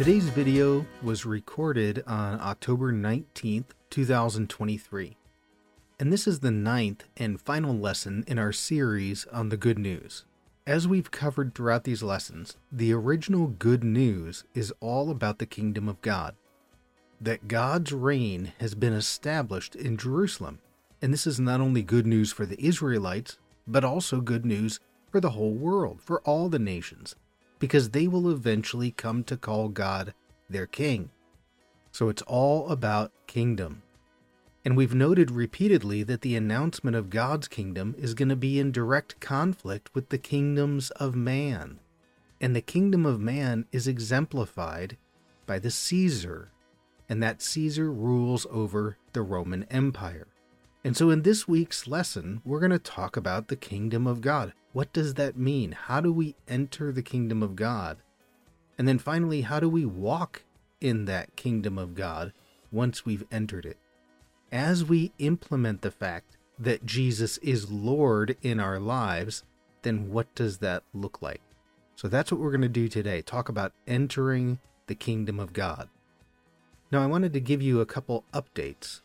Today's video was recorded on October 19th, 2023. And this is the ninth and final lesson in our series on the good news. As we've covered throughout these lessons, the original good news is all about the kingdom of God. That God's reign has been established in Jerusalem. And this is not only good news for the Israelites, but also good news for the whole world, for all the nations, because they will eventually come to call God their king. So it's all about kingdom. And we've noted repeatedly that the announcement of God's kingdom is going to be in direct conflict with the kingdoms of man. And the kingdom of man is exemplified by the Caesar, and that Caesar rules over the Roman Empire. And so, in this week's lesson, we're going to talk about the kingdom of God. What does that mean? How do we enter the kingdom of God? And then finally, how do we walk in that kingdom of God once we've entered it? As we implement the fact that Jesus is Lord in our lives, then what does that look like? So that's what we're going to do today talk about entering the kingdom of God. Now, I wanted to give you a couple updates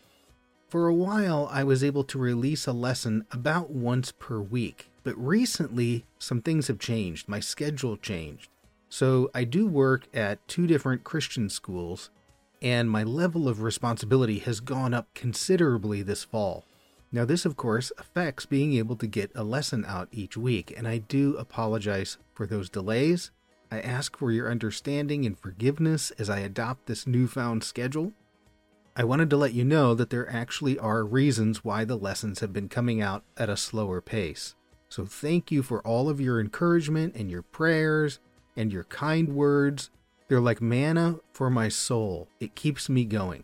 for a while, I was able to release a lesson about once per week, but recently some things have changed. My schedule changed. So I do work at two different Christian schools, and my level of responsibility has gone up considerably this fall. Now, this, of course, affects being able to get a lesson out each week, and I do apologize for those delays. I ask for your understanding and forgiveness as I adopt this newfound schedule. I wanted to let you know that there actually are reasons why the lessons have been coming out at a slower pace. So thank you for all of your encouragement and your prayers and your kind words. They're like manna for my soul. It keeps me going.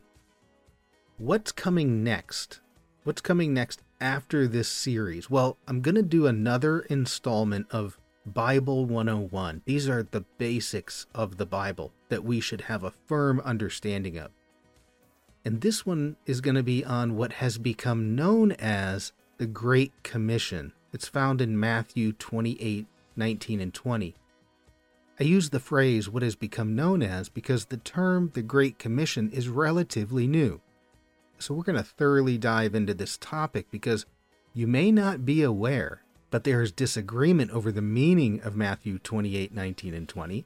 What's coming next? What's coming next after this series? Well, I'm going to do another installment of Bible 101. These are the basics of the Bible that we should have a firm understanding of. And this one is going to be on what has become known as the Great Commission. It's found in Matthew 28 19 and 20. I use the phrase what has become known as because the term the Great Commission is relatively new. So we're going to thoroughly dive into this topic because you may not be aware, but there is disagreement over the meaning of Matthew 28 19 and 20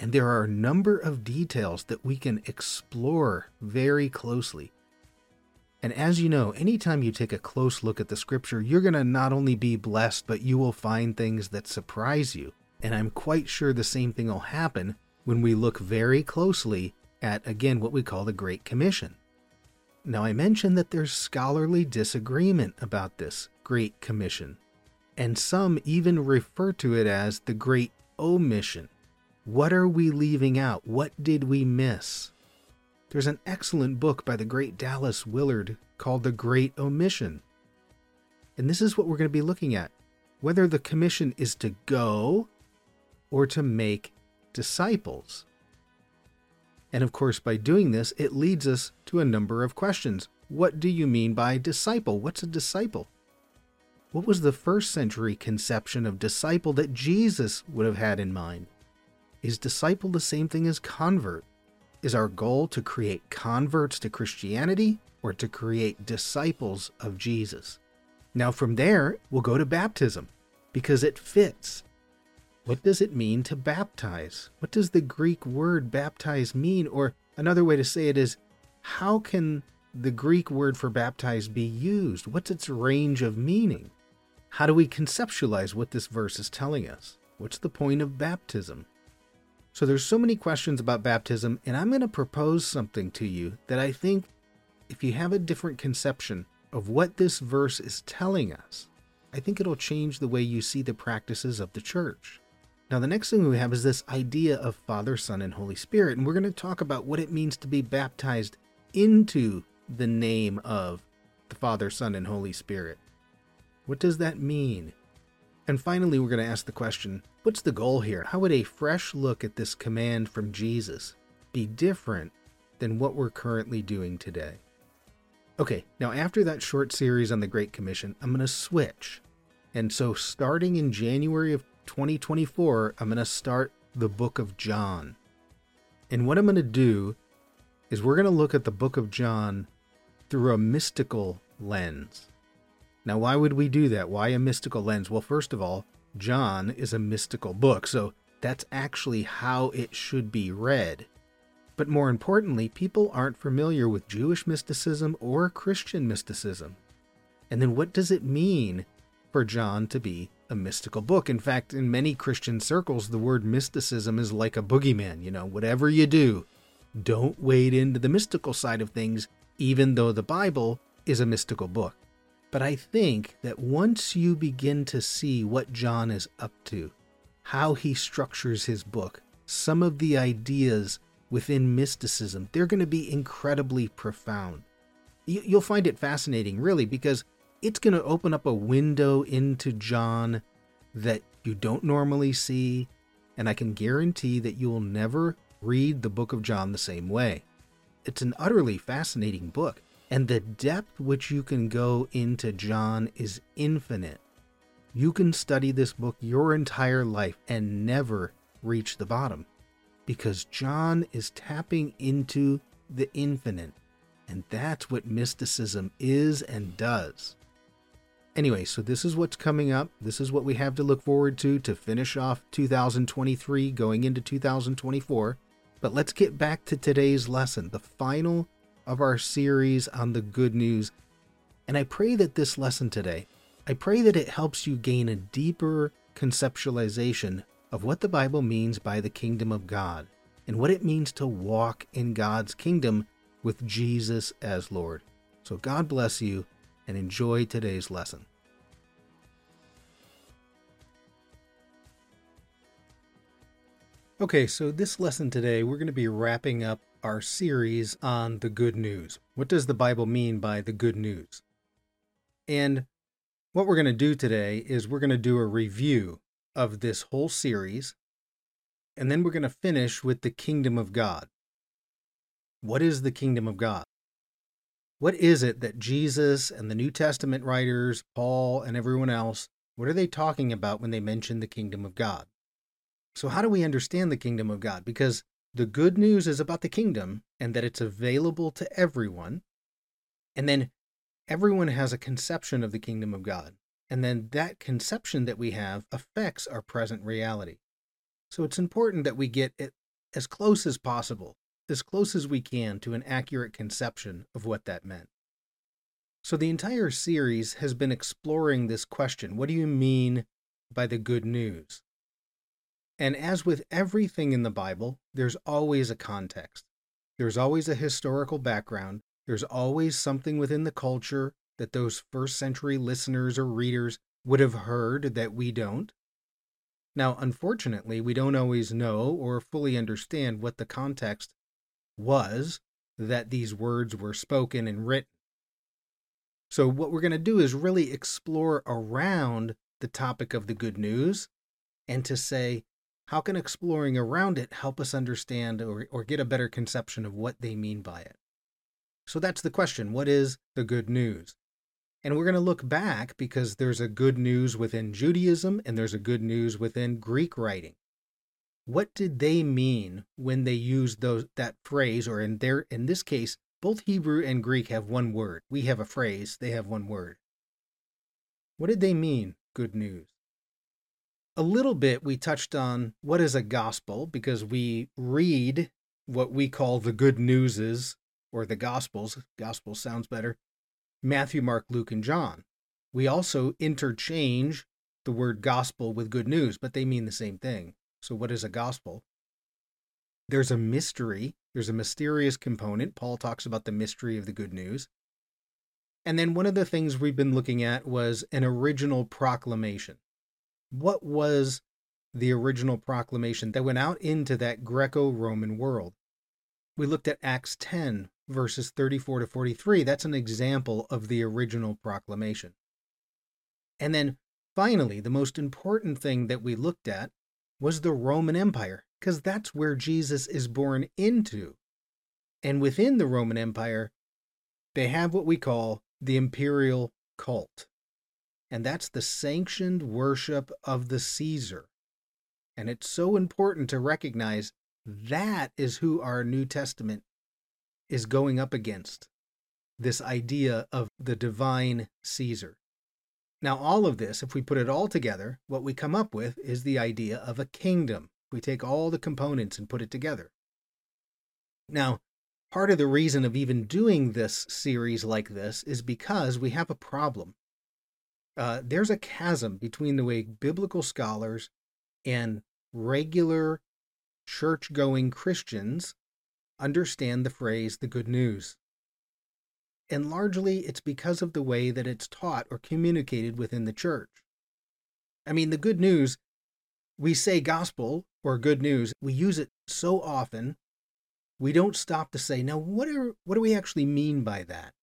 and there are a number of details that we can explore very closely. And as you know, anytime you take a close look at the scripture, you're going to not only be blessed, but you will find things that surprise you. And I'm quite sure the same thing will happen when we look very closely at, again, what we call the Great Commission. Now, I mentioned that there's scholarly disagreement about this Great Commission, and some even refer to it as the Great Omission. What are we leaving out? What did we miss? There's an excellent book by the great Dallas Willard called The Great Omission. And this is what we're going to be looking at whether the commission is to go or to make disciples. And of course, by doing this, it leads us to a number of questions. What do you mean by disciple? What's a disciple? What was the first century conception of disciple that Jesus would have had in mind? Is disciple the same thing as convert? Is our goal to create converts to Christianity or to create disciples of Jesus? Now, from there, we'll go to baptism because it fits. What does it mean to baptize? What does the Greek word baptize mean? Or another way to say it is, how can the Greek word for baptize be used? What's its range of meaning? How do we conceptualize what this verse is telling us? What's the point of baptism? So there's so many questions about baptism, and I'm going to propose something to you that I think if you have a different conception of what this verse is telling us, I think it'll change the way you see the practices of the church. Now, the next thing we have is this idea of Father, Son, and Holy Spirit, and we're going to talk about what it means to be baptized into the name of the Father, Son, and Holy Spirit. What does that mean? And finally, we're going to ask the question what's the goal here? How would a fresh look at this command from Jesus be different than what we're currently doing today? Okay, now after that short series on the Great Commission, I'm going to switch. And so, starting in January of 2024, I'm going to start the book of John. And what I'm going to do is we're going to look at the book of John through a mystical lens. Now, why would we do that? Why a mystical lens? Well, first of all, John is a mystical book, so that's actually how it should be read. But more importantly, people aren't familiar with Jewish mysticism or Christian mysticism. And then what does it mean for John to be a mystical book? In fact, in many Christian circles, the word mysticism is like a boogeyman. You know, whatever you do, don't wade into the mystical side of things, even though the Bible is a mystical book. But I think that once you begin to see what John is up to, how he structures his book, some of the ideas within mysticism, they're going to be incredibly profound. You'll find it fascinating, really, because it's going to open up a window into John that you don't normally see, and I can guarantee that you will never read the book of John the same way. It's an utterly fascinating book, and the depth which you can go into John is infinite. You can study this book your entire life and never reach the bottom because John is tapping into the infinite, and that's what mysticism is and does. Anyway, so this is what's coming up. This is what we have to look forward to to finish off 2023 going into 2024. But let's get back to today's lesson, the final of our series on the good news. And I pray that this lesson today, I pray that it helps you gain a deeper conceptualization of what the Bible means by the kingdom of God and what it means to walk in God's kingdom with Jesus as Lord. So God bless you and enjoy today's lesson. Okay, so this lesson today, we're going to be wrapping up our series on the good news. What does the Bible mean by the good news? And what we're going to do today is we're going to do a review of this whole series, and then we're going to finish with the kingdom of God. What is the kingdom of God? What is it that Jesus and the New Testament writers, Paul and everyone else, what are they talking about when they mention the kingdom of God? So, how do we understand the kingdom of God? Because the good news is about the kingdom and that it's available to everyone. And then everyone has a conception of the kingdom of God. And then that conception that we have affects our present reality. So, it's important that we get it as close as possible, as close as we can to an accurate conception of what that meant. So, the entire series has been exploring this question what do you mean by the good news? And as with everything in the Bible, there's always a context. There's always a historical background. There's always something within the culture that those first century listeners or readers would have heard that we don't. Now, unfortunately, we don't always know or fully understand what the context was that these words were spoken and written. So, what we're going to do is really explore around the topic of the good news and to say, how can exploring around it help us understand or, or get a better conception of what they mean by it? So that's the question what is the good news? And we're going to look back because there's a good news within Judaism and there's a good news within Greek writing. What did they mean when they used those that phrase or in their in this case both Hebrew and Greek have one word. We have a phrase, they have one word. What did they mean, good news? A little bit we touched on what is a gospel because we read what we call the good newses or the gospels. Gospel sounds better. Matthew mark luke and john. We also interchange the word gospel with good news but they mean the same thing. So what is a gospel? There's a mystery. There's a mysterious component. Paul talks about the mystery of the good news. And then one of the things we've been looking at was an original proclamation what was the original proclamation that went out into that Greco Roman world? We looked at Acts 10, verses 34 to 43. That's an example of the original proclamation. And then finally, the most important thing that we looked at was the Roman Empire, because that's where Jesus is born into. And within the Roman Empire, they have what we call the imperial cult and that's the sanctioned worship of the Caesar. And it's so important to recognize That is who our New Testament is going up against this idea of the divine Caesar. Now, all of this, if we put it all together, what we come up with is the idea of a kingdom. We take all the components and put it together. Now, part of the reason of even doing this series like this is because we have a problem. Uh, there's a chasm between the way biblical scholars and regular church going Christians understand the phrase the good news. And largely it's because of the way that it's taught or communicated within the church. I mean, the good news, we say gospel or good news, we use it so often, we don't stop to say, now, what, are, what do we actually mean by that?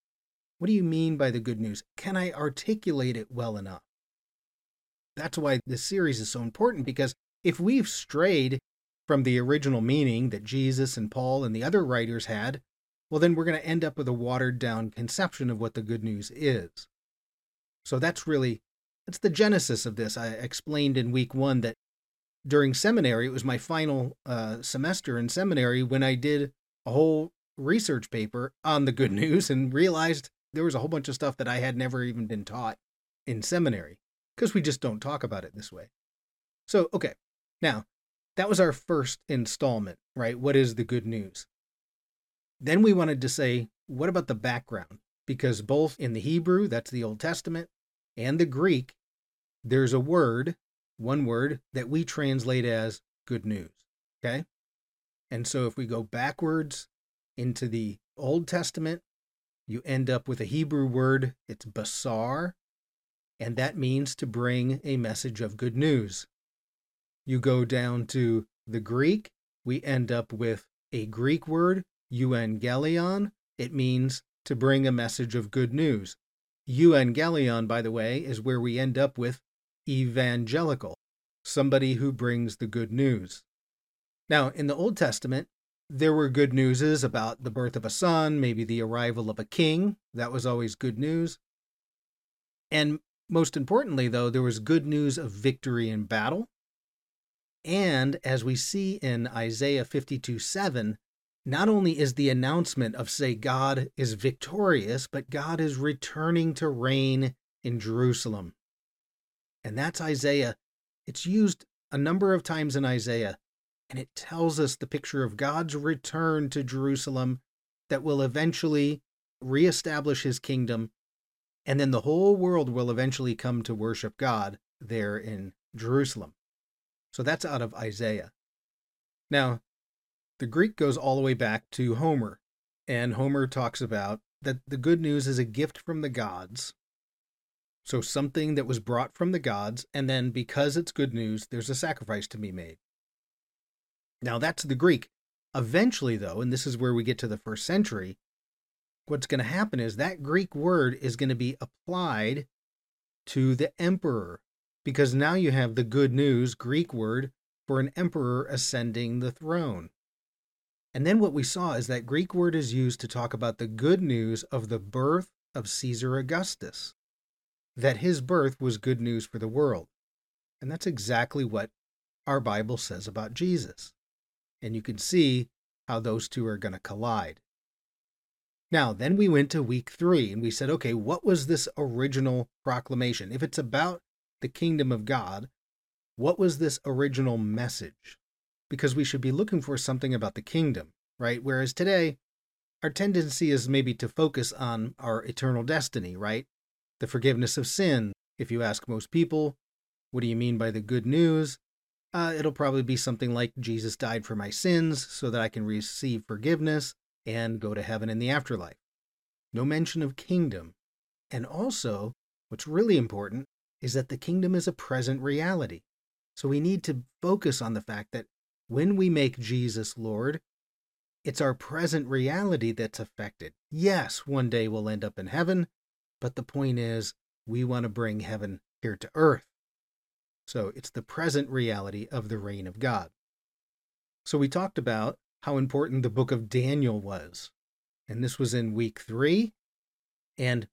What do you mean by the good news? Can I articulate it well enough? That's why this series is so important because if we've strayed from the original meaning that Jesus and Paul and the other writers had, well, then we're going to end up with a watered down conception of what the good news is. So that's really that's the genesis of this. I explained in week one that during seminary, it was my final uh, semester in seminary when I did a whole research paper on the good news and realized there was a whole bunch of stuff that I had never even been taught in seminary because we just don't talk about it this way. So, okay, now that was our first installment, right? What is the good news? Then we wanted to say, what about the background? Because both in the Hebrew, that's the Old Testament, and the Greek, there's a word, one word, that we translate as good news. Okay? And so if we go backwards into the Old Testament, you end up with a Hebrew word, it's basar, and that means to bring a message of good news. You go down to the Greek, we end up with a Greek word, euangelion. It means to bring a message of good news. Euangelion, by the way, is where we end up with evangelical, somebody who brings the good news. Now, in the Old Testament, there were good newses about the birth of a son, maybe the arrival of a king. That was always good news. And most importantly, though, there was good news of victory in battle. And as we see in Isaiah 52 7, not only is the announcement of, say, God is victorious, but God is returning to reign in Jerusalem. And that's Isaiah. It's used a number of times in Isaiah, and it tells us the picture of God's return to Jerusalem that will eventually reestablish his kingdom, and then the whole world will eventually come to worship God there in Jerusalem. So that's out of Isaiah. Now, the Greek goes all the way back to Homer, and Homer talks about that the good news is a gift from the gods. So something that was brought from the gods, and then because it's good news, there's a sacrifice to be made. Now that's the Greek. Eventually, though, and this is where we get to the first century, what's going to happen is that Greek word is going to be applied to the emperor because now you have the good news Greek word for an emperor ascending the throne. And then what we saw is that Greek word is used to talk about the good news of the birth of Caesar Augustus, that his birth was good news for the world. And that's exactly what our Bible says about Jesus. And you can see how those two are going to collide. Now, then we went to week three and we said, okay, what was this original proclamation? If it's about the kingdom of God, what was this original message? Because we should be looking for something about the kingdom, right? Whereas today, our tendency is maybe to focus on our eternal destiny, right? The forgiveness of sin. If you ask most people, what do you mean by the good news? Uh, it'll probably be something like Jesus died for my sins so that I can receive forgiveness and go to heaven in the afterlife. No mention of kingdom. And also, what's really important is that the kingdom is a present reality. So we need to focus on the fact that when we make Jesus Lord, it's our present reality that's affected. Yes, one day we'll end up in heaven, but the point is we want to bring heaven here to earth. So it's the present reality of the reign of God. So we talked about how important the book of Daniel was. And this was in week three. And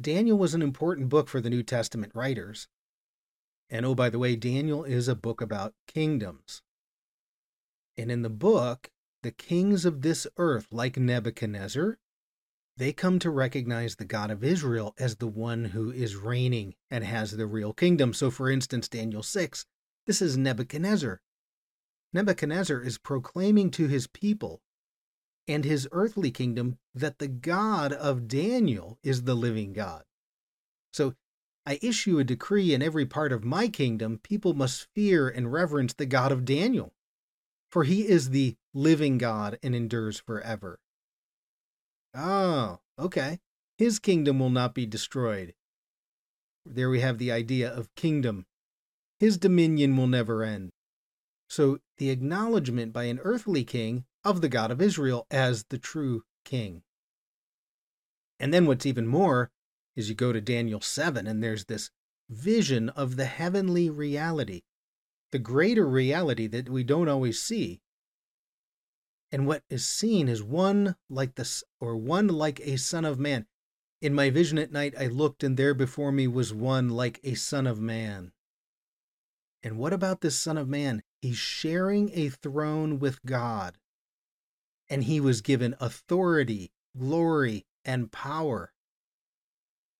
Daniel was an important book for the New Testament writers. And oh, by the way, Daniel is a book about kingdoms. And in the book, the kings of this earth, like Nebuchadnezzar, they come to recognize the God of Israel as the one who is reigning and has the real kingdom. So, for instance, Daniel 6, this is Nebuchadnezzar. Nebuchadnezzar is proclaiming to his people and his earthly kingdom that the God of Daniel is the living God. So, I issue a decree in every part of my kingdom, people must fear and reverence the God of Daniel, for he is the living God and endures forever. Oh, okay. His kingdom will not be destroyed. There we have the idea of kingdom. His dominion will never end. So, the acknowledgement by an earthly king of the God of Israel as the true king. And then, what's even more is you go to Daniel 7, and there's this vision of the heavenly reality, the greater reality that we don't always see. And what is seen is one like this, or one like a son of man. In my vision at night, I looked, and there before me was one like a son of man. And what about this son of man? He's sharing a throne with God. And he was given authority, glory, and power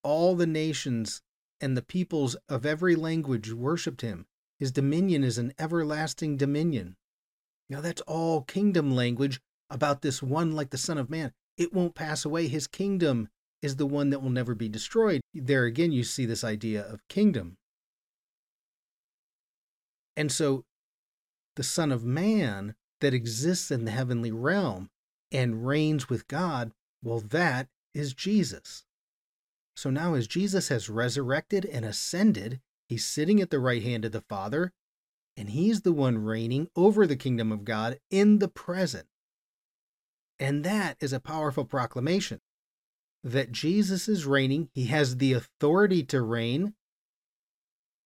all the nations and the peoples of every language worshipped him. His dominion is an everlasting dominion. Now, that's all kingdom language about this one like the Son of Man. It won't pass away. His kingdom is the one that will never be destroyed. There again, you see this idea of kingdom. And so, the Son of Man that exists in the heavenly realm and reigns with God, well, that is Jesus. So now, as Jesus has resurrected and ascended, he's sitting at the right hand of the Father, and he's the one reigning over the kingdom of God in the present. And that is a powerful proclamation that Jesus is reigning, he has the authority to reign.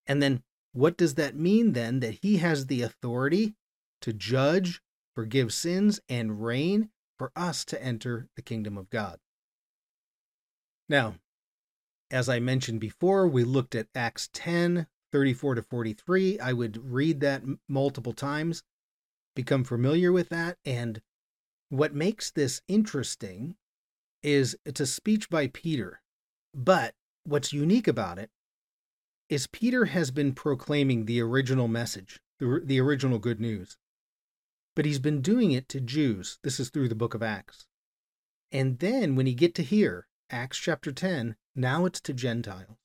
And then, what does that mean then? That he has the authority to judge, forgive sins, and reign for us to enter the kingdom of God. Now, as I mentioned before, we looked at Acts 10, 34 to 43. I would read that multiple times, become familiar with that. And what makes this interesting is it's a speech by Peter. But what's unique about it is Peter has been proclaiming the original message, the, the original good news. But he's been doing it to Jews. This is through the book of Acts. And then when you get to here, Acts chapter 10, now it's to Gentiles.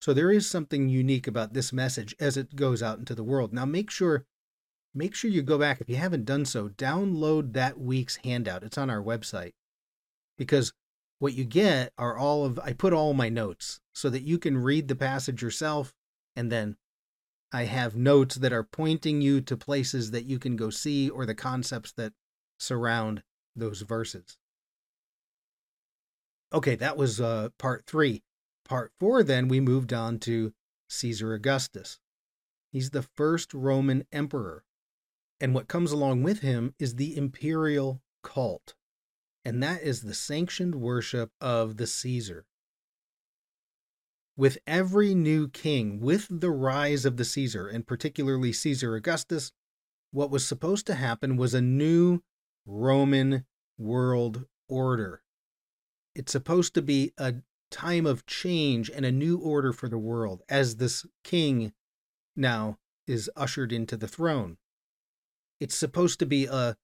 So there is something unique about this message as it goes out into the world. Now make sure make sure you go back if you haven't done so, download that week's handout. It's on our website. Because what you get are all of I put all my notes so that you can read the passage yourself and then I have notes that are pointing you to places that you can go see or the concepts that surround those verses. Okay, that was uh, part three. Part four, then, we moved on to Caesar Augustus. He's the first Roman emperor. And what comes along with him is the imperial cult. And that is the sanctioned worship of the Caesar. With every new king, with the rise of the Caesar, and particularly Caesar Augustus, what was supposed to happen was a new Roman world order. It's supposed to be a time of change and a new order for the world as this king now is ushered into the throne. It's supposed to be a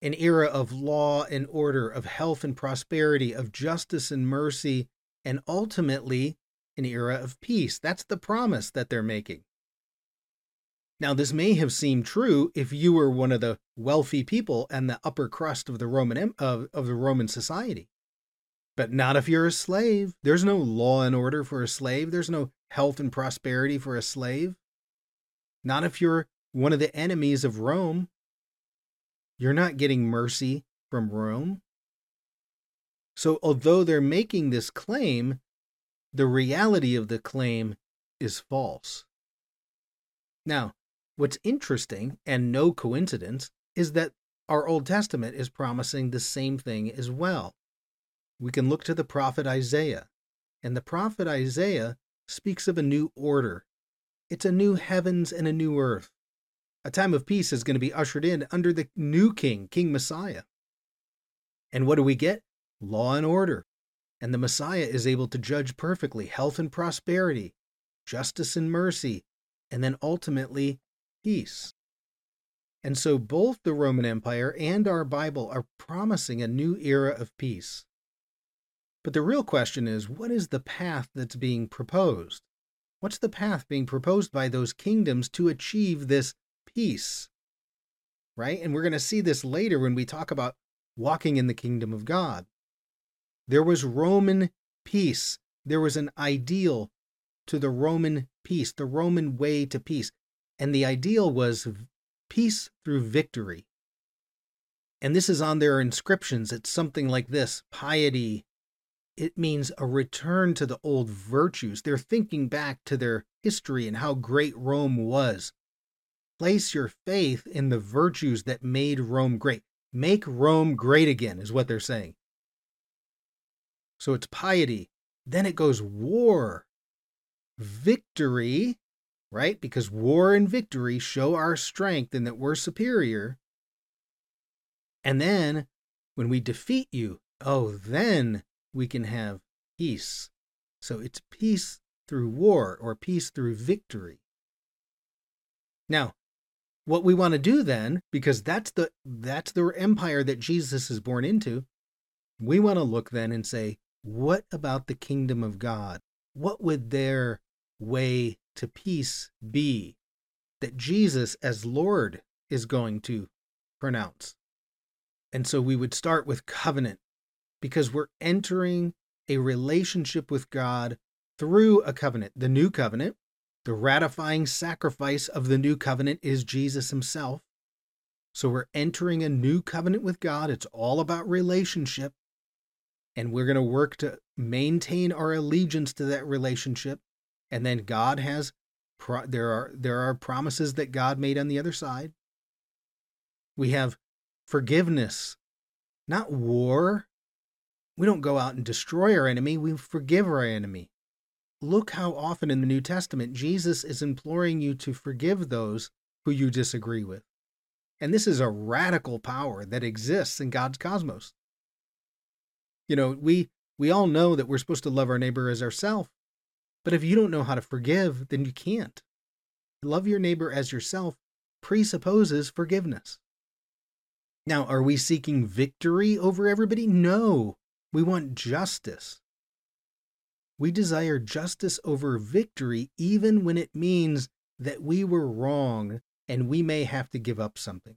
an era of law and order, of health and prosperity, of justice and mercy, and ultimately an era of peace. That's the promise that they're making. Now, this may have seemed true if you were one of the wealthy people and the upper crust of the Roman of, of the Roman society. But not if you're a slave. There's no law and order for a slave. There's no health and prosperity for a slave. Not if you're one of the enemies of Rome. You're not getting mercy from Rome. So, although they're making this claim, the reality of the claim is false. Now, what's interesting and no coincidence is that our Old Testament is promising the same thing as well we can look to the prophet Isaiah. And the prophet Isaiah speaks of a new order. It's a new heavens and a new earth. A time of peace is going to be ushered in under the new king, King Messiah. And what do we get? Law and order. And the Messiah is able to judge perfectly health and prosperity, justice and mercy, and then ultimately peace. And so both the Roman Empire and our Bible are promising a new era of peace. But the real question is what is the path that's being proposed? What's the path being proposed by those kingdoms to achieve this peace? Right? And we're going to see this later when we talk about walking in the kingdom of God. There was Roman peace, there was an ideal to the Roman peace, the Roman way to peace. And the ideal was peace through victory. And this is on their inscriptions. It's something like this piety. It means a return to the old virtues. They're thinking back to their history and how great Rome was. Place your faith in the virtues that made Rome great. Make Rome great again, is what they're saying. So it's piety. Then it goes war, victory, right? Because war and victory show our strength and that we're superior. And then when we defeat you, oh, then we can have peace. So it's peace through war or peace through victory. Now, what we want to do then, because that's the that's the empire that Jesus is born into, we want to look then and say, what about the kingdom of God? What would their way to peace be that Jesus, as Lord, is going to pronounce. And so we would start with covenant because we're entering a relationship with God through a covenant. The new covenant, the ratifying sacrifice of the new covenant is Jesus himself. So we're entering a new covenant with God. It's all about relationship. And we're going to work to maintain our allegiance to that relationship and then God has pro- there are there are promises that God made on the other side. We have forgiveness, not war. We don't go out and destroy our enemy, we forgive our enemy. Look how often in the New Testament Jesus is imploring you to forgive those who you disagree with. And this is a radical power that exists in God's cosmos. You know, we we all know that we're supposed to love our neighbor as ourselves, but if you don't know how to forgive, then you can't. Love your neighbor as yourself presupposes forgiveness. Now, are we seeking victory over everybody? No. We want justice. We desire justice over victory, even when it means that we were wrong and we may have to give up something.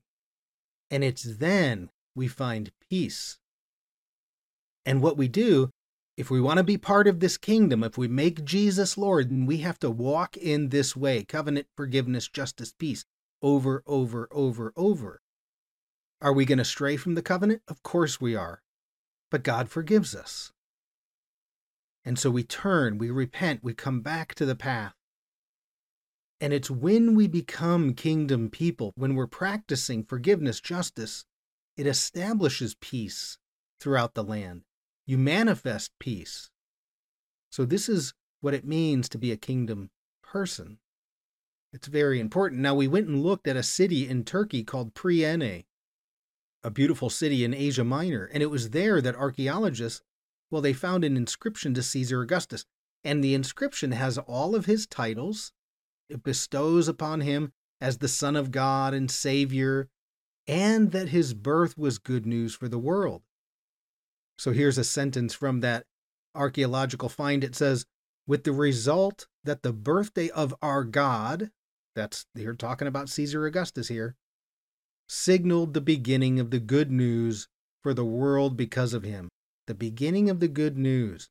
And it's then we find peace. And what we do if we want to be part of this kingdom, if we make Jesus Lord, then we have to walk in this way covenant, forgiveness, justice, peace over, over, over, over. Are we going to stray from the covenant? Of course we are. But God forgives us. And so we turn, we repent, we come back to the path. And it's when we become kingdom people, when we're practicing forgiveness, justice, it establishes peace throughout the land you manifest peace. So, this is what it means to be a kingdom person. It's very important. Now, we went and looked at a city in Turkey called Priene, a beautiful city in Asia Minor, and it was there that archaeologists, well, they found an inscription to Caesar Augustus. And the inscription has all of his titles. It bestows upon him as the Son of God and Savior, and that his birth was good news for the world. So here's a sentence from that archaeological find. It says, with the result that the birthday of our God, that's they're talking about Caesar Augustus here, signaled the beginning of the good news for the world because of him. The beginning of the good news.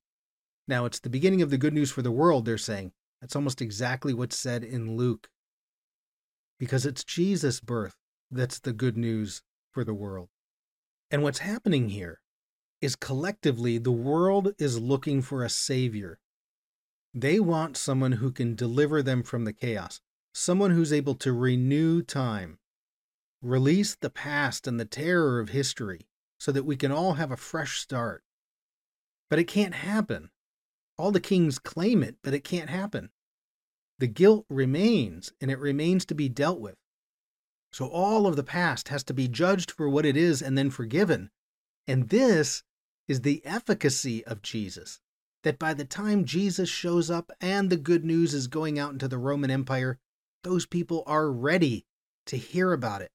Now, it's the beginning of the good news for the world, they're saying. That's almost exactly what's said in Luke. Because it's Jesus' birth that's the good news for the world. And what's happening here is collectively the world is looking for a savior. They want someone who can deliver them from the chaos, someone who's able to renew time, release the past and the terror of history so that we can all have a fresh start. But it can't happen. All the kings claim it, but it can't happen. The guilt remains, and it remains to be dealt with. So all of the past has to be judged for what it is and then forgiven. And this is the efficacy of Jesus. That by the time Jesus shows up and the good news is going out into the Roman Empire, those people are ready to hear about it.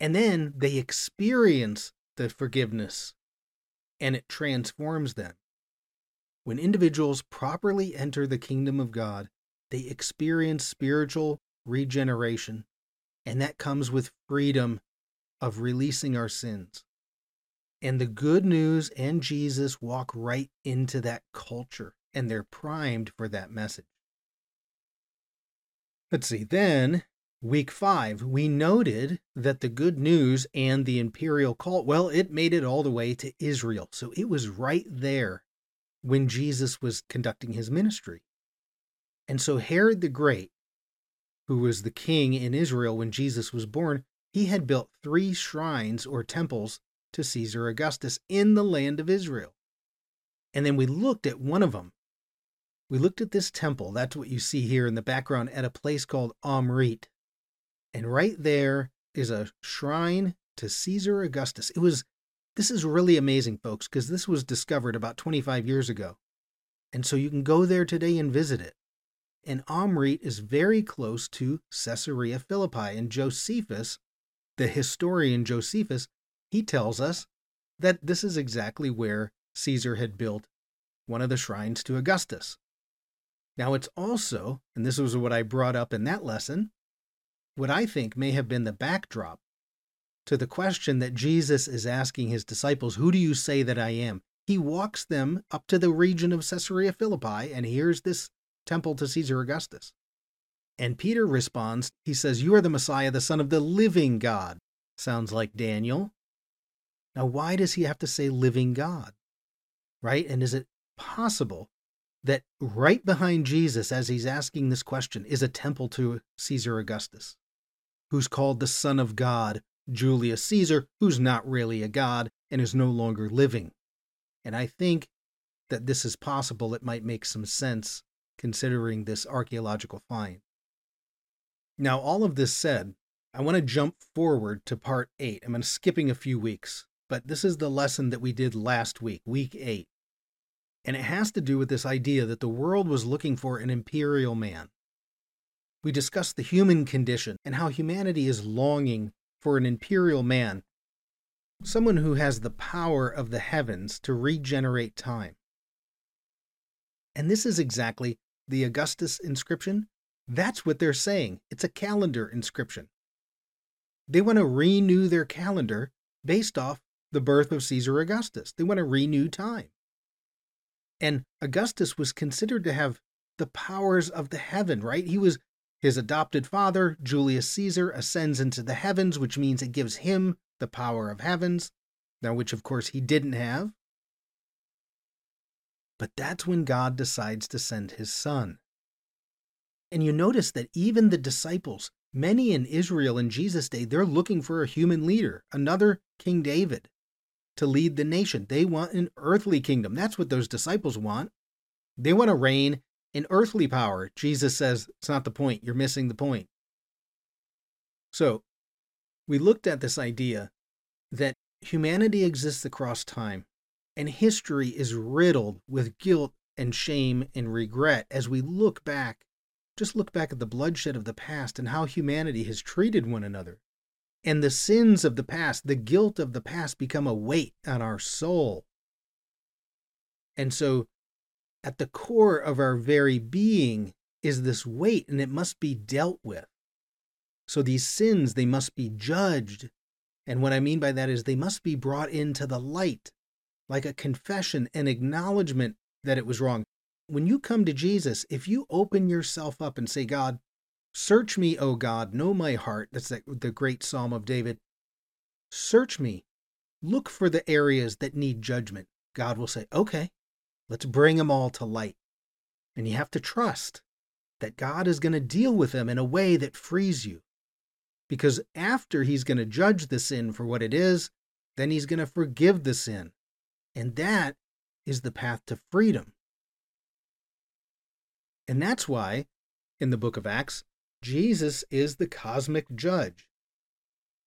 And then they experience the forgiveness and it transforms them. When individuals properly enter the kingdom of God, they experience spiritual regeneration, and that comes with freedom of releasing our sins. And the good news and Jesus walk right into that culture, and they're primed for that message. Let's see, then week five, we noted that the good news and the imperial cult, well, it made it all the way to Israel. So it was right there when Jesus was conducting his ministry. And so Herod the Great, who was the king in Israel when Jesus was born, he had built three shrines or temples to Caesar Augustus in the land of Israel. And then we looked at one of them. We looked at this temple, that's what you see here in the background, at a place called Omrit. And right there is a shrine to Caesar Augustus. It was this is really amazing, folks, because this was discovered about 25 years ago. And so you can go there today and visit it. And Omrit is very close to Caesarea Philippi. And Josephus, the historian Josephus, he tells us that this is exactly where Caesar had built one of the shrines to Augustus. Now, it's also, and this was what I brought up in that lesson, what I think may have been the backdrop to the question that Jesus is asking his disciples Who do you say that I am? He walks them up to the region of Caesarea Philippi, and here's this temple to Caesar Augustus. And Peter responds, He says, You are the Messiah, the Son of the living God. Sounds like Daniel. Now, why does he have to say living God? Right? And is it possible that right behind Jesus, as he's asking this question, is a temple to Caesar Augustus, who's called the Son of God, Julius Caesar, who's not really a god and is no longer living. And I think that this is possible. It might make some sense considering this archaeological find. Now, all of this said, I want to jump forward to part eight. I'm skipping a few weeks, but this is the lesson that we did last week, week eight. And it has to do with this idea that the world was looking for an imperial man. We discuss the human condition and how humanity is longing for an imperial man, someone who has the power of the heavens to regenerate time. And this is exactly the Augustus inscription. That's what they're saying. It's a calendar inscription. They want to renew their calendar based off the birth of Caesar Augustus. They want to renew time. And Augustus was considered to have the powers of the heaven, right? He was his adopted father, Julius Caesar, ascends into the heavens, which means it gives him the power of heavens, now which of course he didn't have. But that's when God decides to send his son. And you notice that even the disciples, many in Israel in Jesus' day, they're looking for a human leader, another King David, to lead the nation. They want an earthly kingdom. That's what those disciples want. They want to reign in earthly power. Jesus says it's not the point. You're missing the point. So, we looked at this idea that humanity exists across time, and history is riddled with guilt and shame and regret as we look back. Just look back at the bloodshed of the past and how humanity has treated one another. And the sins of the past, the guilt of the past become a weight on our soul. And so at the core of our very being is this weight and it must be dealt with. So these sins, they must be judged. And what I mean by that is they must be brought into the light, like a confession, and acknowledgement that it was wrong. When you come to Jesus, if you open yourself up and say, God, search me, O God, know my heart, that's the, the great Psalm of David. Search me. Look for the areas that need judgment. God will say, okay, Let's bring them all to light. And you have to trust that God is going to deal with them in a way that frees you. Because after he's going to judge the sin for what it is, then he's going to forgive the sin. And that is the path to freedom. And that's why, in the book of Acts, Jesus is the cosmic judge.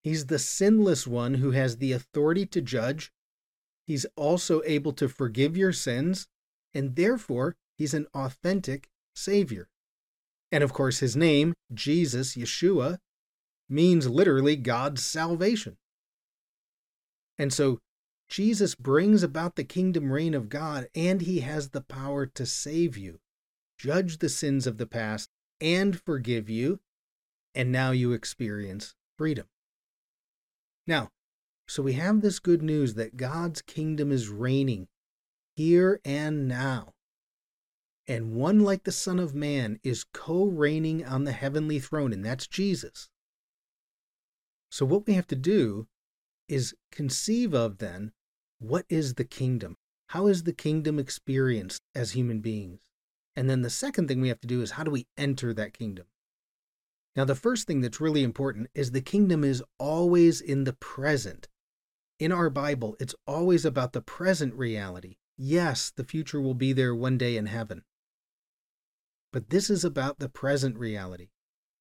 He's the sinless one who has the authority to judge. He's also able to forgive your sins, and therefore, he's an authentic Savior. And of course, his name, Jesus, Yeshua, means literally God's salvation. And so Jesus brings about the kingdom reign of God, and he has the power to save you, judge the sins of the past, and forgive you. And now you experience freedom. Now, so we have this good news that God's kingdom is reigning here and now. And one like the Son of Man is co reigning on the heavenly throne, and that's Jesus. So, what we have to do is conceive of then what is the kingdom? How is the kingdom experienced as human beings? And then the second thing we have to do is how do we enter that kingdom? Now, the first thing that's really important is the kingdom is always in the present. In our Bible, it's always about the present reality. Yes, the future will be there one day in heaven. But this is about the present reality.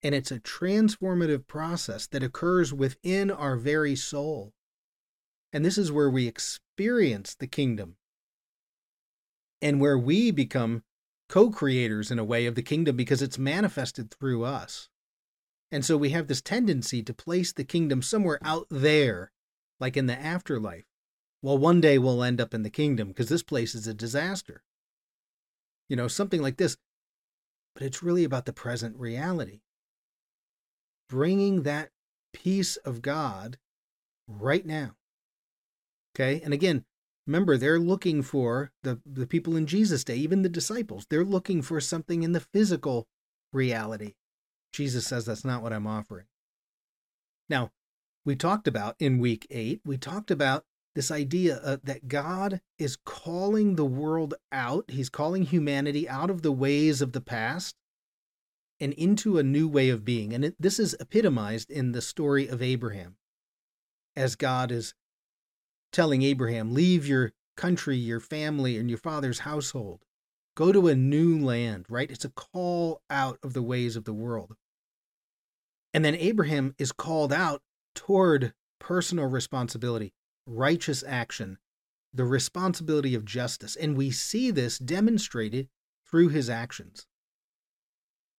And it's a transformative process that occurs within our very soul. And this is where we experience the kingdom and where we become co creators in a way of the kingdom because it's manifested through us. And so we have this tendency to place the kingdom somewhere out there, like in the afterlife. Well, one day we'll end up in the kingdom because this place is a disaster. You know, something like this. But it's really about the present reality. Bringing that peace of God right now. Okay. And again, remember, they're looking for the, the people in Jesus' day, even the disciples, they're looking for something in the physical reality. Jesus says that's not what I'm offering. Now, we talked about in week eight, we talked about this idea uh, that God is calling the world out. He's calling humanity out of the ways of the past and into a new way of being. And it, this is epitomized in the story of Abraham, as God is telling Abraham, Leave your country, your family, and your father's household. Go to a new land, right? It's a call out of the ways of the world. And then Abraham is called out toward personal responsibility righteous action, the responsibility of justice. And we see this demonstrated through his actions.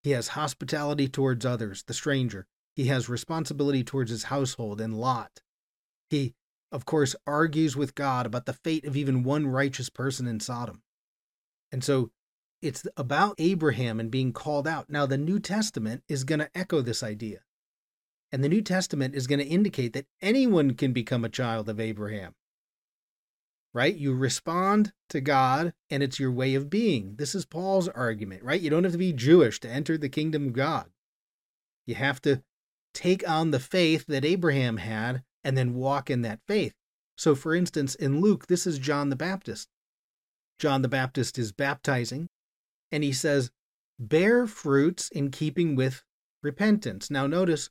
He has hospitality towards others, the stranger. He has responsibility towards his household and Lot. He, of course, argues with God about the fate of even one righteous person in Sodom. And so it's about Abraham and being called out. Now, the New Testament is going to echo this idea. And the New Testament is going to indicate that anyone can become a child of Abraham. Right? You respond to God, and it's your way of being. This is Paul's argument, right? You don't have to be Jewish to enter the kingdom of God. You have to take on the faith that Abraham had and then walk in that faith. So, for instance, in Luke, this is John the Baptist. John the Baptist is baptizing, and he says, Bear fruits in keeping with repentance. Now, notice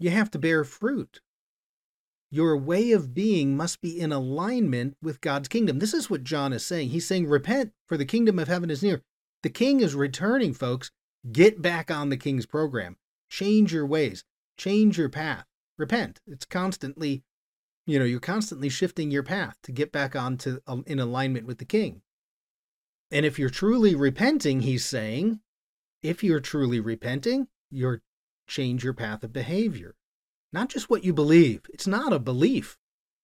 you have to bear fruit. Your way of being must be in alignment with God's kingdom. This is what John is saying. He's saying, Repent, for the kingdom of heaven is near. The king is returning, folks. Get back on the king's program. Change your ways, change your path. Repent. It's constantly, you know, you're constantly shifting your path to get back onto um, in alignment with the king. And if you're truly repenting, he's saying, if you're truly repenting, you're change your path of behavior. Not just what you believe. It's not a belief,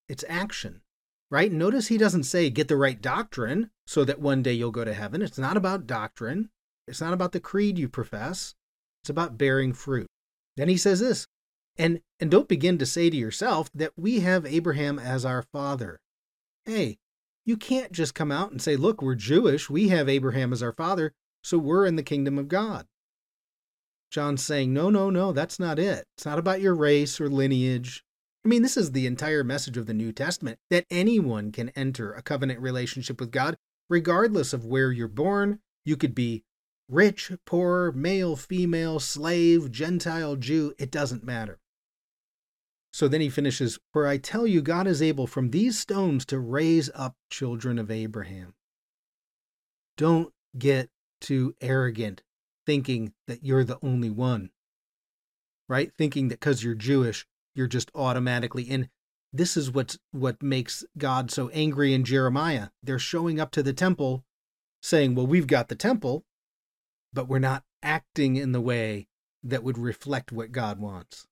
it's action, right? Notice he doesn't say get the right doctrine so that one day you'll go to heaven. It's not about doctrine, it's not about the creed you profess, it's about bearing fruit. Then he says this, and, and don't begin to say to yourself that we have Abraham as our father. Hey, you can't just come out and say, look, we're Jewish, we have Abraham as our father, so we're in the kingdom of God. John's saying, no, no, no, that's not it. It's not about your race or lineage. I mean, this is the entire message of the New Testament that anyone can enter a covenant relationship with God, regardless of where you're born. You could be rich, poor, male, female, slave, Gentile, Jew, it doesn't matter. So then he finishes, For I tell you, God is able from these stones to raise up children of Abraham. Don't get too arrogant thinking that you're the only one. right? Thinking that because you're Jewish, you're just automatically in. This is what's what makes God so angry in Jeremiah. They're showing up to the temple saying, Well, we've got the temple, but we're not acting in the way that would reflect what God wants.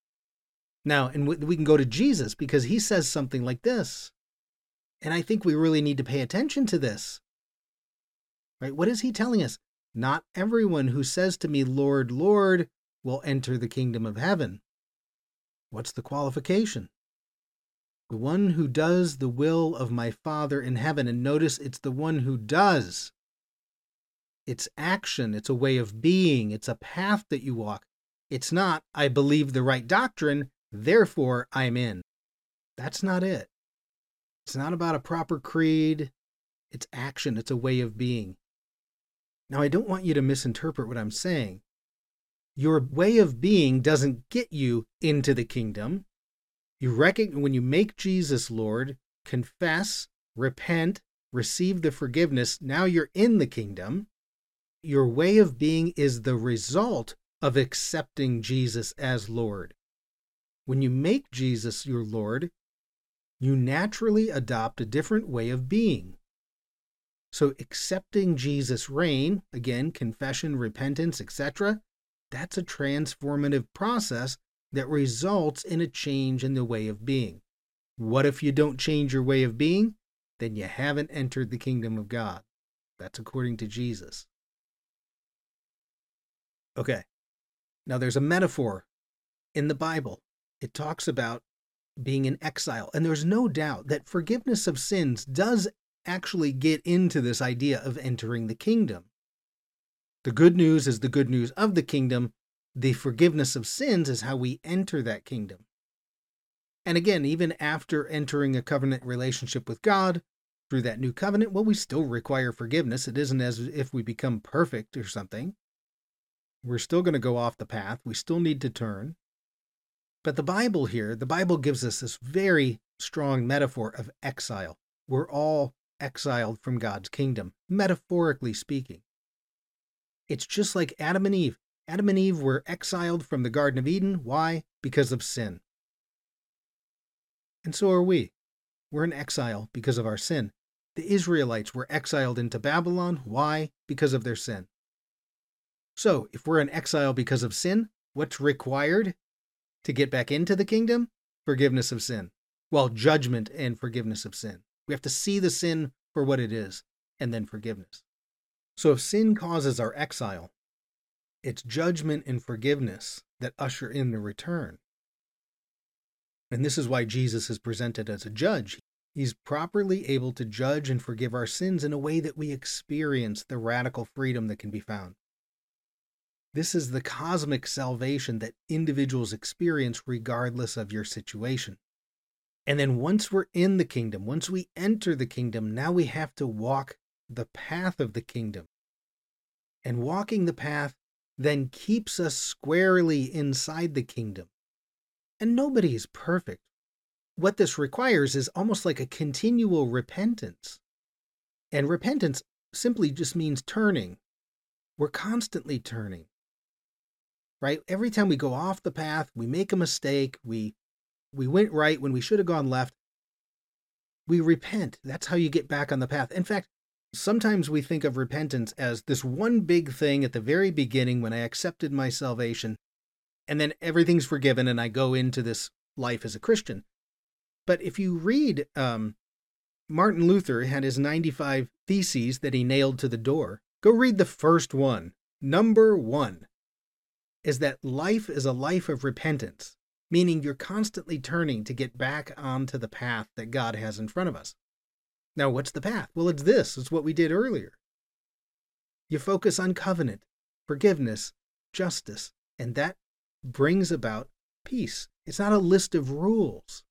Now, and we can go to Jesus because he says something like this. And I think we really need to pay attention to this. Right? What is he telling us? Not everyone who says to me, Lord, Lord, will enter the kingdom of heaven. What's the qualification? The one who does the will of my Father in heaven. And notice it's the one who does. It's action, it's a way of being, it's a path that you walk. It's not, I believe the right doctrine, therefore I'm in. That's not it. It's not about a proper creed, it's action, it's a way of being. Now, I don't want you to misinterpret what I'm saying. Your way of being doesn't get you into the kingdom. You reckon when you make Jesus Lord, confess, repent, receive the forgiveness, now you're in the kingdom. Your way of being is the result of accepting Jesus as Lord. When you make Jesus your Lord, you naturally adopt a different way of being. So, accepting Jesus' reign, again, confession, repentance, etc., that's a transformative process that results in a change in the way of being. What if you don't change your way of being? Then you haven't entered the kingdom of God. That's according to Jesus. Okay. Now there's a metaphor in the Bible. It talks about being in exile. And there's no doubt that forgiveness of sins does actually get into this idea of entering the kingdom. The good news is the good news of the kingdom. The forgiveness of sins is how we enter that kingdom. And again, even after entering a covenant relationship with God through that new covenant, well, we still require forgiveness. It isn't as if we become perfect or something. We're still going to go off the path. We still need to turn. But the Bible here, the Bible gives us this very strong metaphor of exile. We're all exiled from God's kingdom, metaphorically speaking. It's just like Adam and Eve. Adam and Eve were exiled from the Garden of Eden. Why? Because of sin. And so are we. We're in exile because of our sin. The Israelites were exiled into Babylon. Why? Because of their sin. So, if we're in exile because of sin, what's required to get back into the kingdom? Forgiveness of sin. Well, judgment and forgiveness of sin. We have to see the sin for what it is and then forgiveness. So, if sin causes our exile, it's judgment and forgiveness that usher in the return. And this is why Jesus is presented as a judge. He's properly able to judge and forgive our sins in a way that we experience the radical freedom that can be found. This is the cosmic salvation that individuals experience regardless of your situation. And then once we're in the kingdom, once we enter the kingdom, now we have to walk the path of the kingdom. And walking the path then keeps us squarely inside the kingdom. And nobody is perfect. What this requires is almost like a continual repentance. And repentance simply just means turning. We're constantly turning right? Every time we go off the path, we make a mistake, we we went right when we should have gone left. We repent. That's how you get back on the path. In fact, sometimes we think of repentance as this one big thing at the very beginning when I accepted my salvation, and then everything's forgiven and I go into this life as a Christian. But if you read, um, Martin Luther had his 95 theses that he nailed to the door. Go read the first one, number one is that life is a life of repentance, meaning you're constantly turning to get back onto the path that God has in front of us. Now, what's the path? Well, it's this, it's what we did earlier. You focus on covenant, forgiveness, justice, and that brings about peace. It's not a list of rules.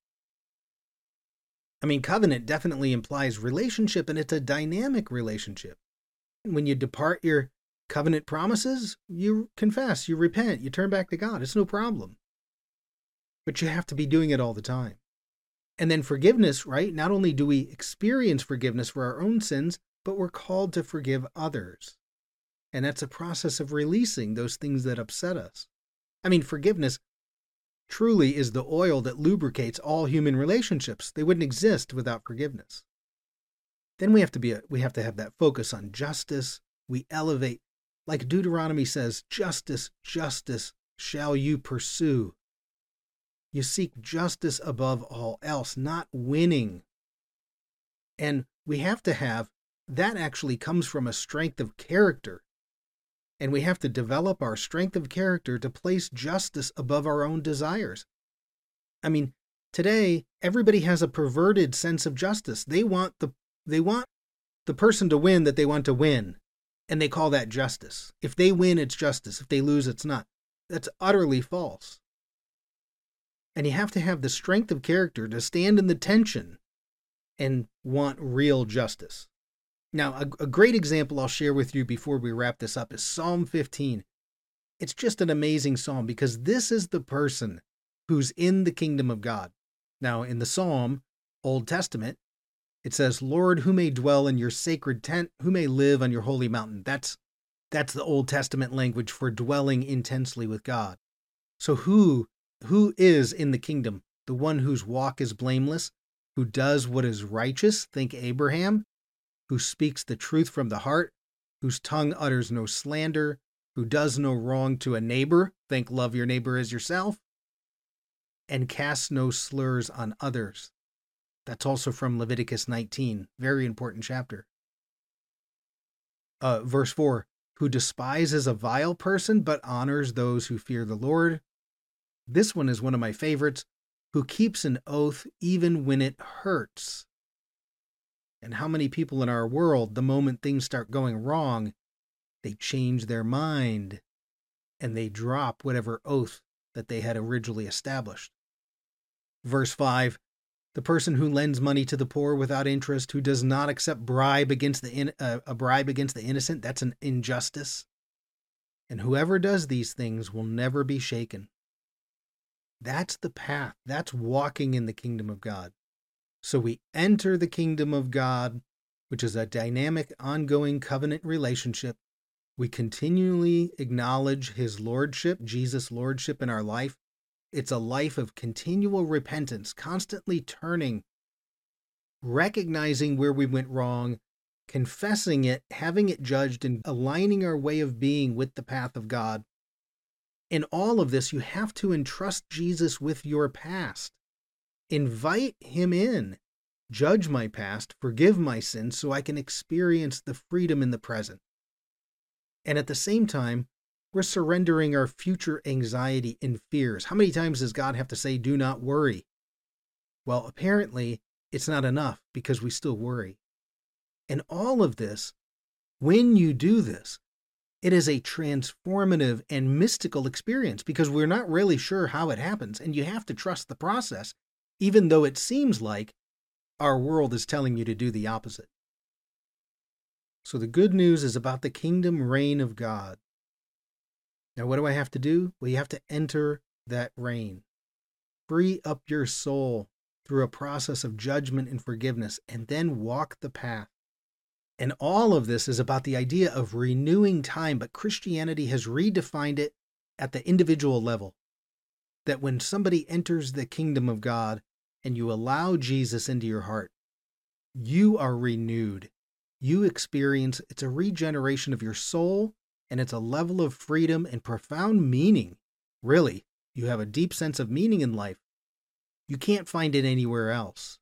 I mean, covenant definitely implies relationship, and it's a dynamic relationship. When you depart your covenant promises, you confess, you repent, you turn back to God. It's no problem. But you have to be doing it all the time. And then forgiveness, right? Not only do we experience forgiveness for our own sins, but we're called to forgive others. And that's a process of releasing those things that upset us. I mean, forgiveness, truly is the oil that lubricates all human relationships. They wouldn't exist without forgiveness. Then we have to be a, we have to have that focus on justice. We elevate like Deuteronomy says, justice, justice shall you pursue. You seek justice above all else, not winning. And we have to have that actually comes from a strength of character. And we have to develop our strength of character to place justice above our own desires. I mean, today everybody has a perverted sense of justice. They want the they want the person to win that they want to win, and they call that justice. If they win, it's justice. If they lose, it's not. That's utterly false. And you have to have the strength of character to stand in the tension and want real justice. Now, a, a, great example I'll share with you before we wrap this up is Psalm 15. It's just an amazing psalm because this is the person who's in the kingdom of God. Now, in the psalm, Old Testament, it says, Lord, who may dwell in your sacred tent, who may live on your holy mountain. That's that's the Old Testament language for dwelling intensely with God. So who who is in the kingdom? The one whose walk is blameless, who does what is righteous, think Abraham, who speaks the truth from the heart, whose tongue utters no slander, who does no wrong to a neighbor, think love your neighbor as yourself, and casts no slurs on others. That's also from Leviticus 19, very important chapter. Uh, verse 4 Who despises a vile person but honors those who fear the Lord. This one is one of my favorites. Who keeps an oath even when it hurts. And how many people in our world, the moment things start going wrong, they change their mind and they drop whatever oath that they had originally established. Verse 5 The person who lends money to the poor without interest, who does not accept bribe against the in, uh, a bribe against the innocent, that's an injustice. And whoever does these things will never be shaken. That's the path. That's walking in the kingdom of God. So we enter the kingdom of God, which is a dynamic, ongoing covenant relationship. We continually acknowledge his lordship, Jesus' lordship in our life. It's a life of continual repentance, constantly turning, recognizing where we went wrong, confessing it, having it judged, and aligning our way of being with the path of God. In all of this, you have to entrust Jesus with your past. Invite him in. Judge my past, forgive my sins so I can experience the freedom in the present. And at the same time, we're surrendering our future anxiety and fears. How many times does God have to say, do not worry? Well, apparently, it's not enough because we still worry. And all of this, when you do this, it is a transformative and mystical experience because we're not really sure how it happens, and you have to trust the process even though it seems like our world is telling you to do the opposite. So the good news is about the kingdom reign of God. Now, what do I have to do? Well, you have to enter that reign. Free up your soul through a process of judgment and forgiveness, and then walk the path. And all of this is about the idea of renewing time, but Christianity has redefined it at the individual level. That when somebody enters the kingdom of God, and you allow Jesus into your heart, you are renewed. You experience it's a regeneration of your soul and it's a level of freedom and profound meaning. Really, you have a deep sense of meaning in life. You can't find it anywhere else.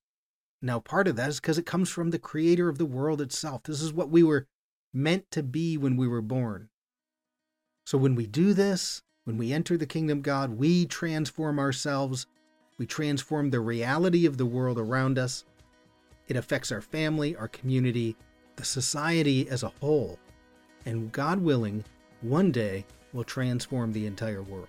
Now, part of that is because it comes from the creator of the world itself. This is what we were meant to be when we were born. So, when we do this, when we enter the kingdom of God, we transform ourselves we transform the reality of the world around us. It affects our family, our community, the society as a whole. And God willing, one day will transform the entire world.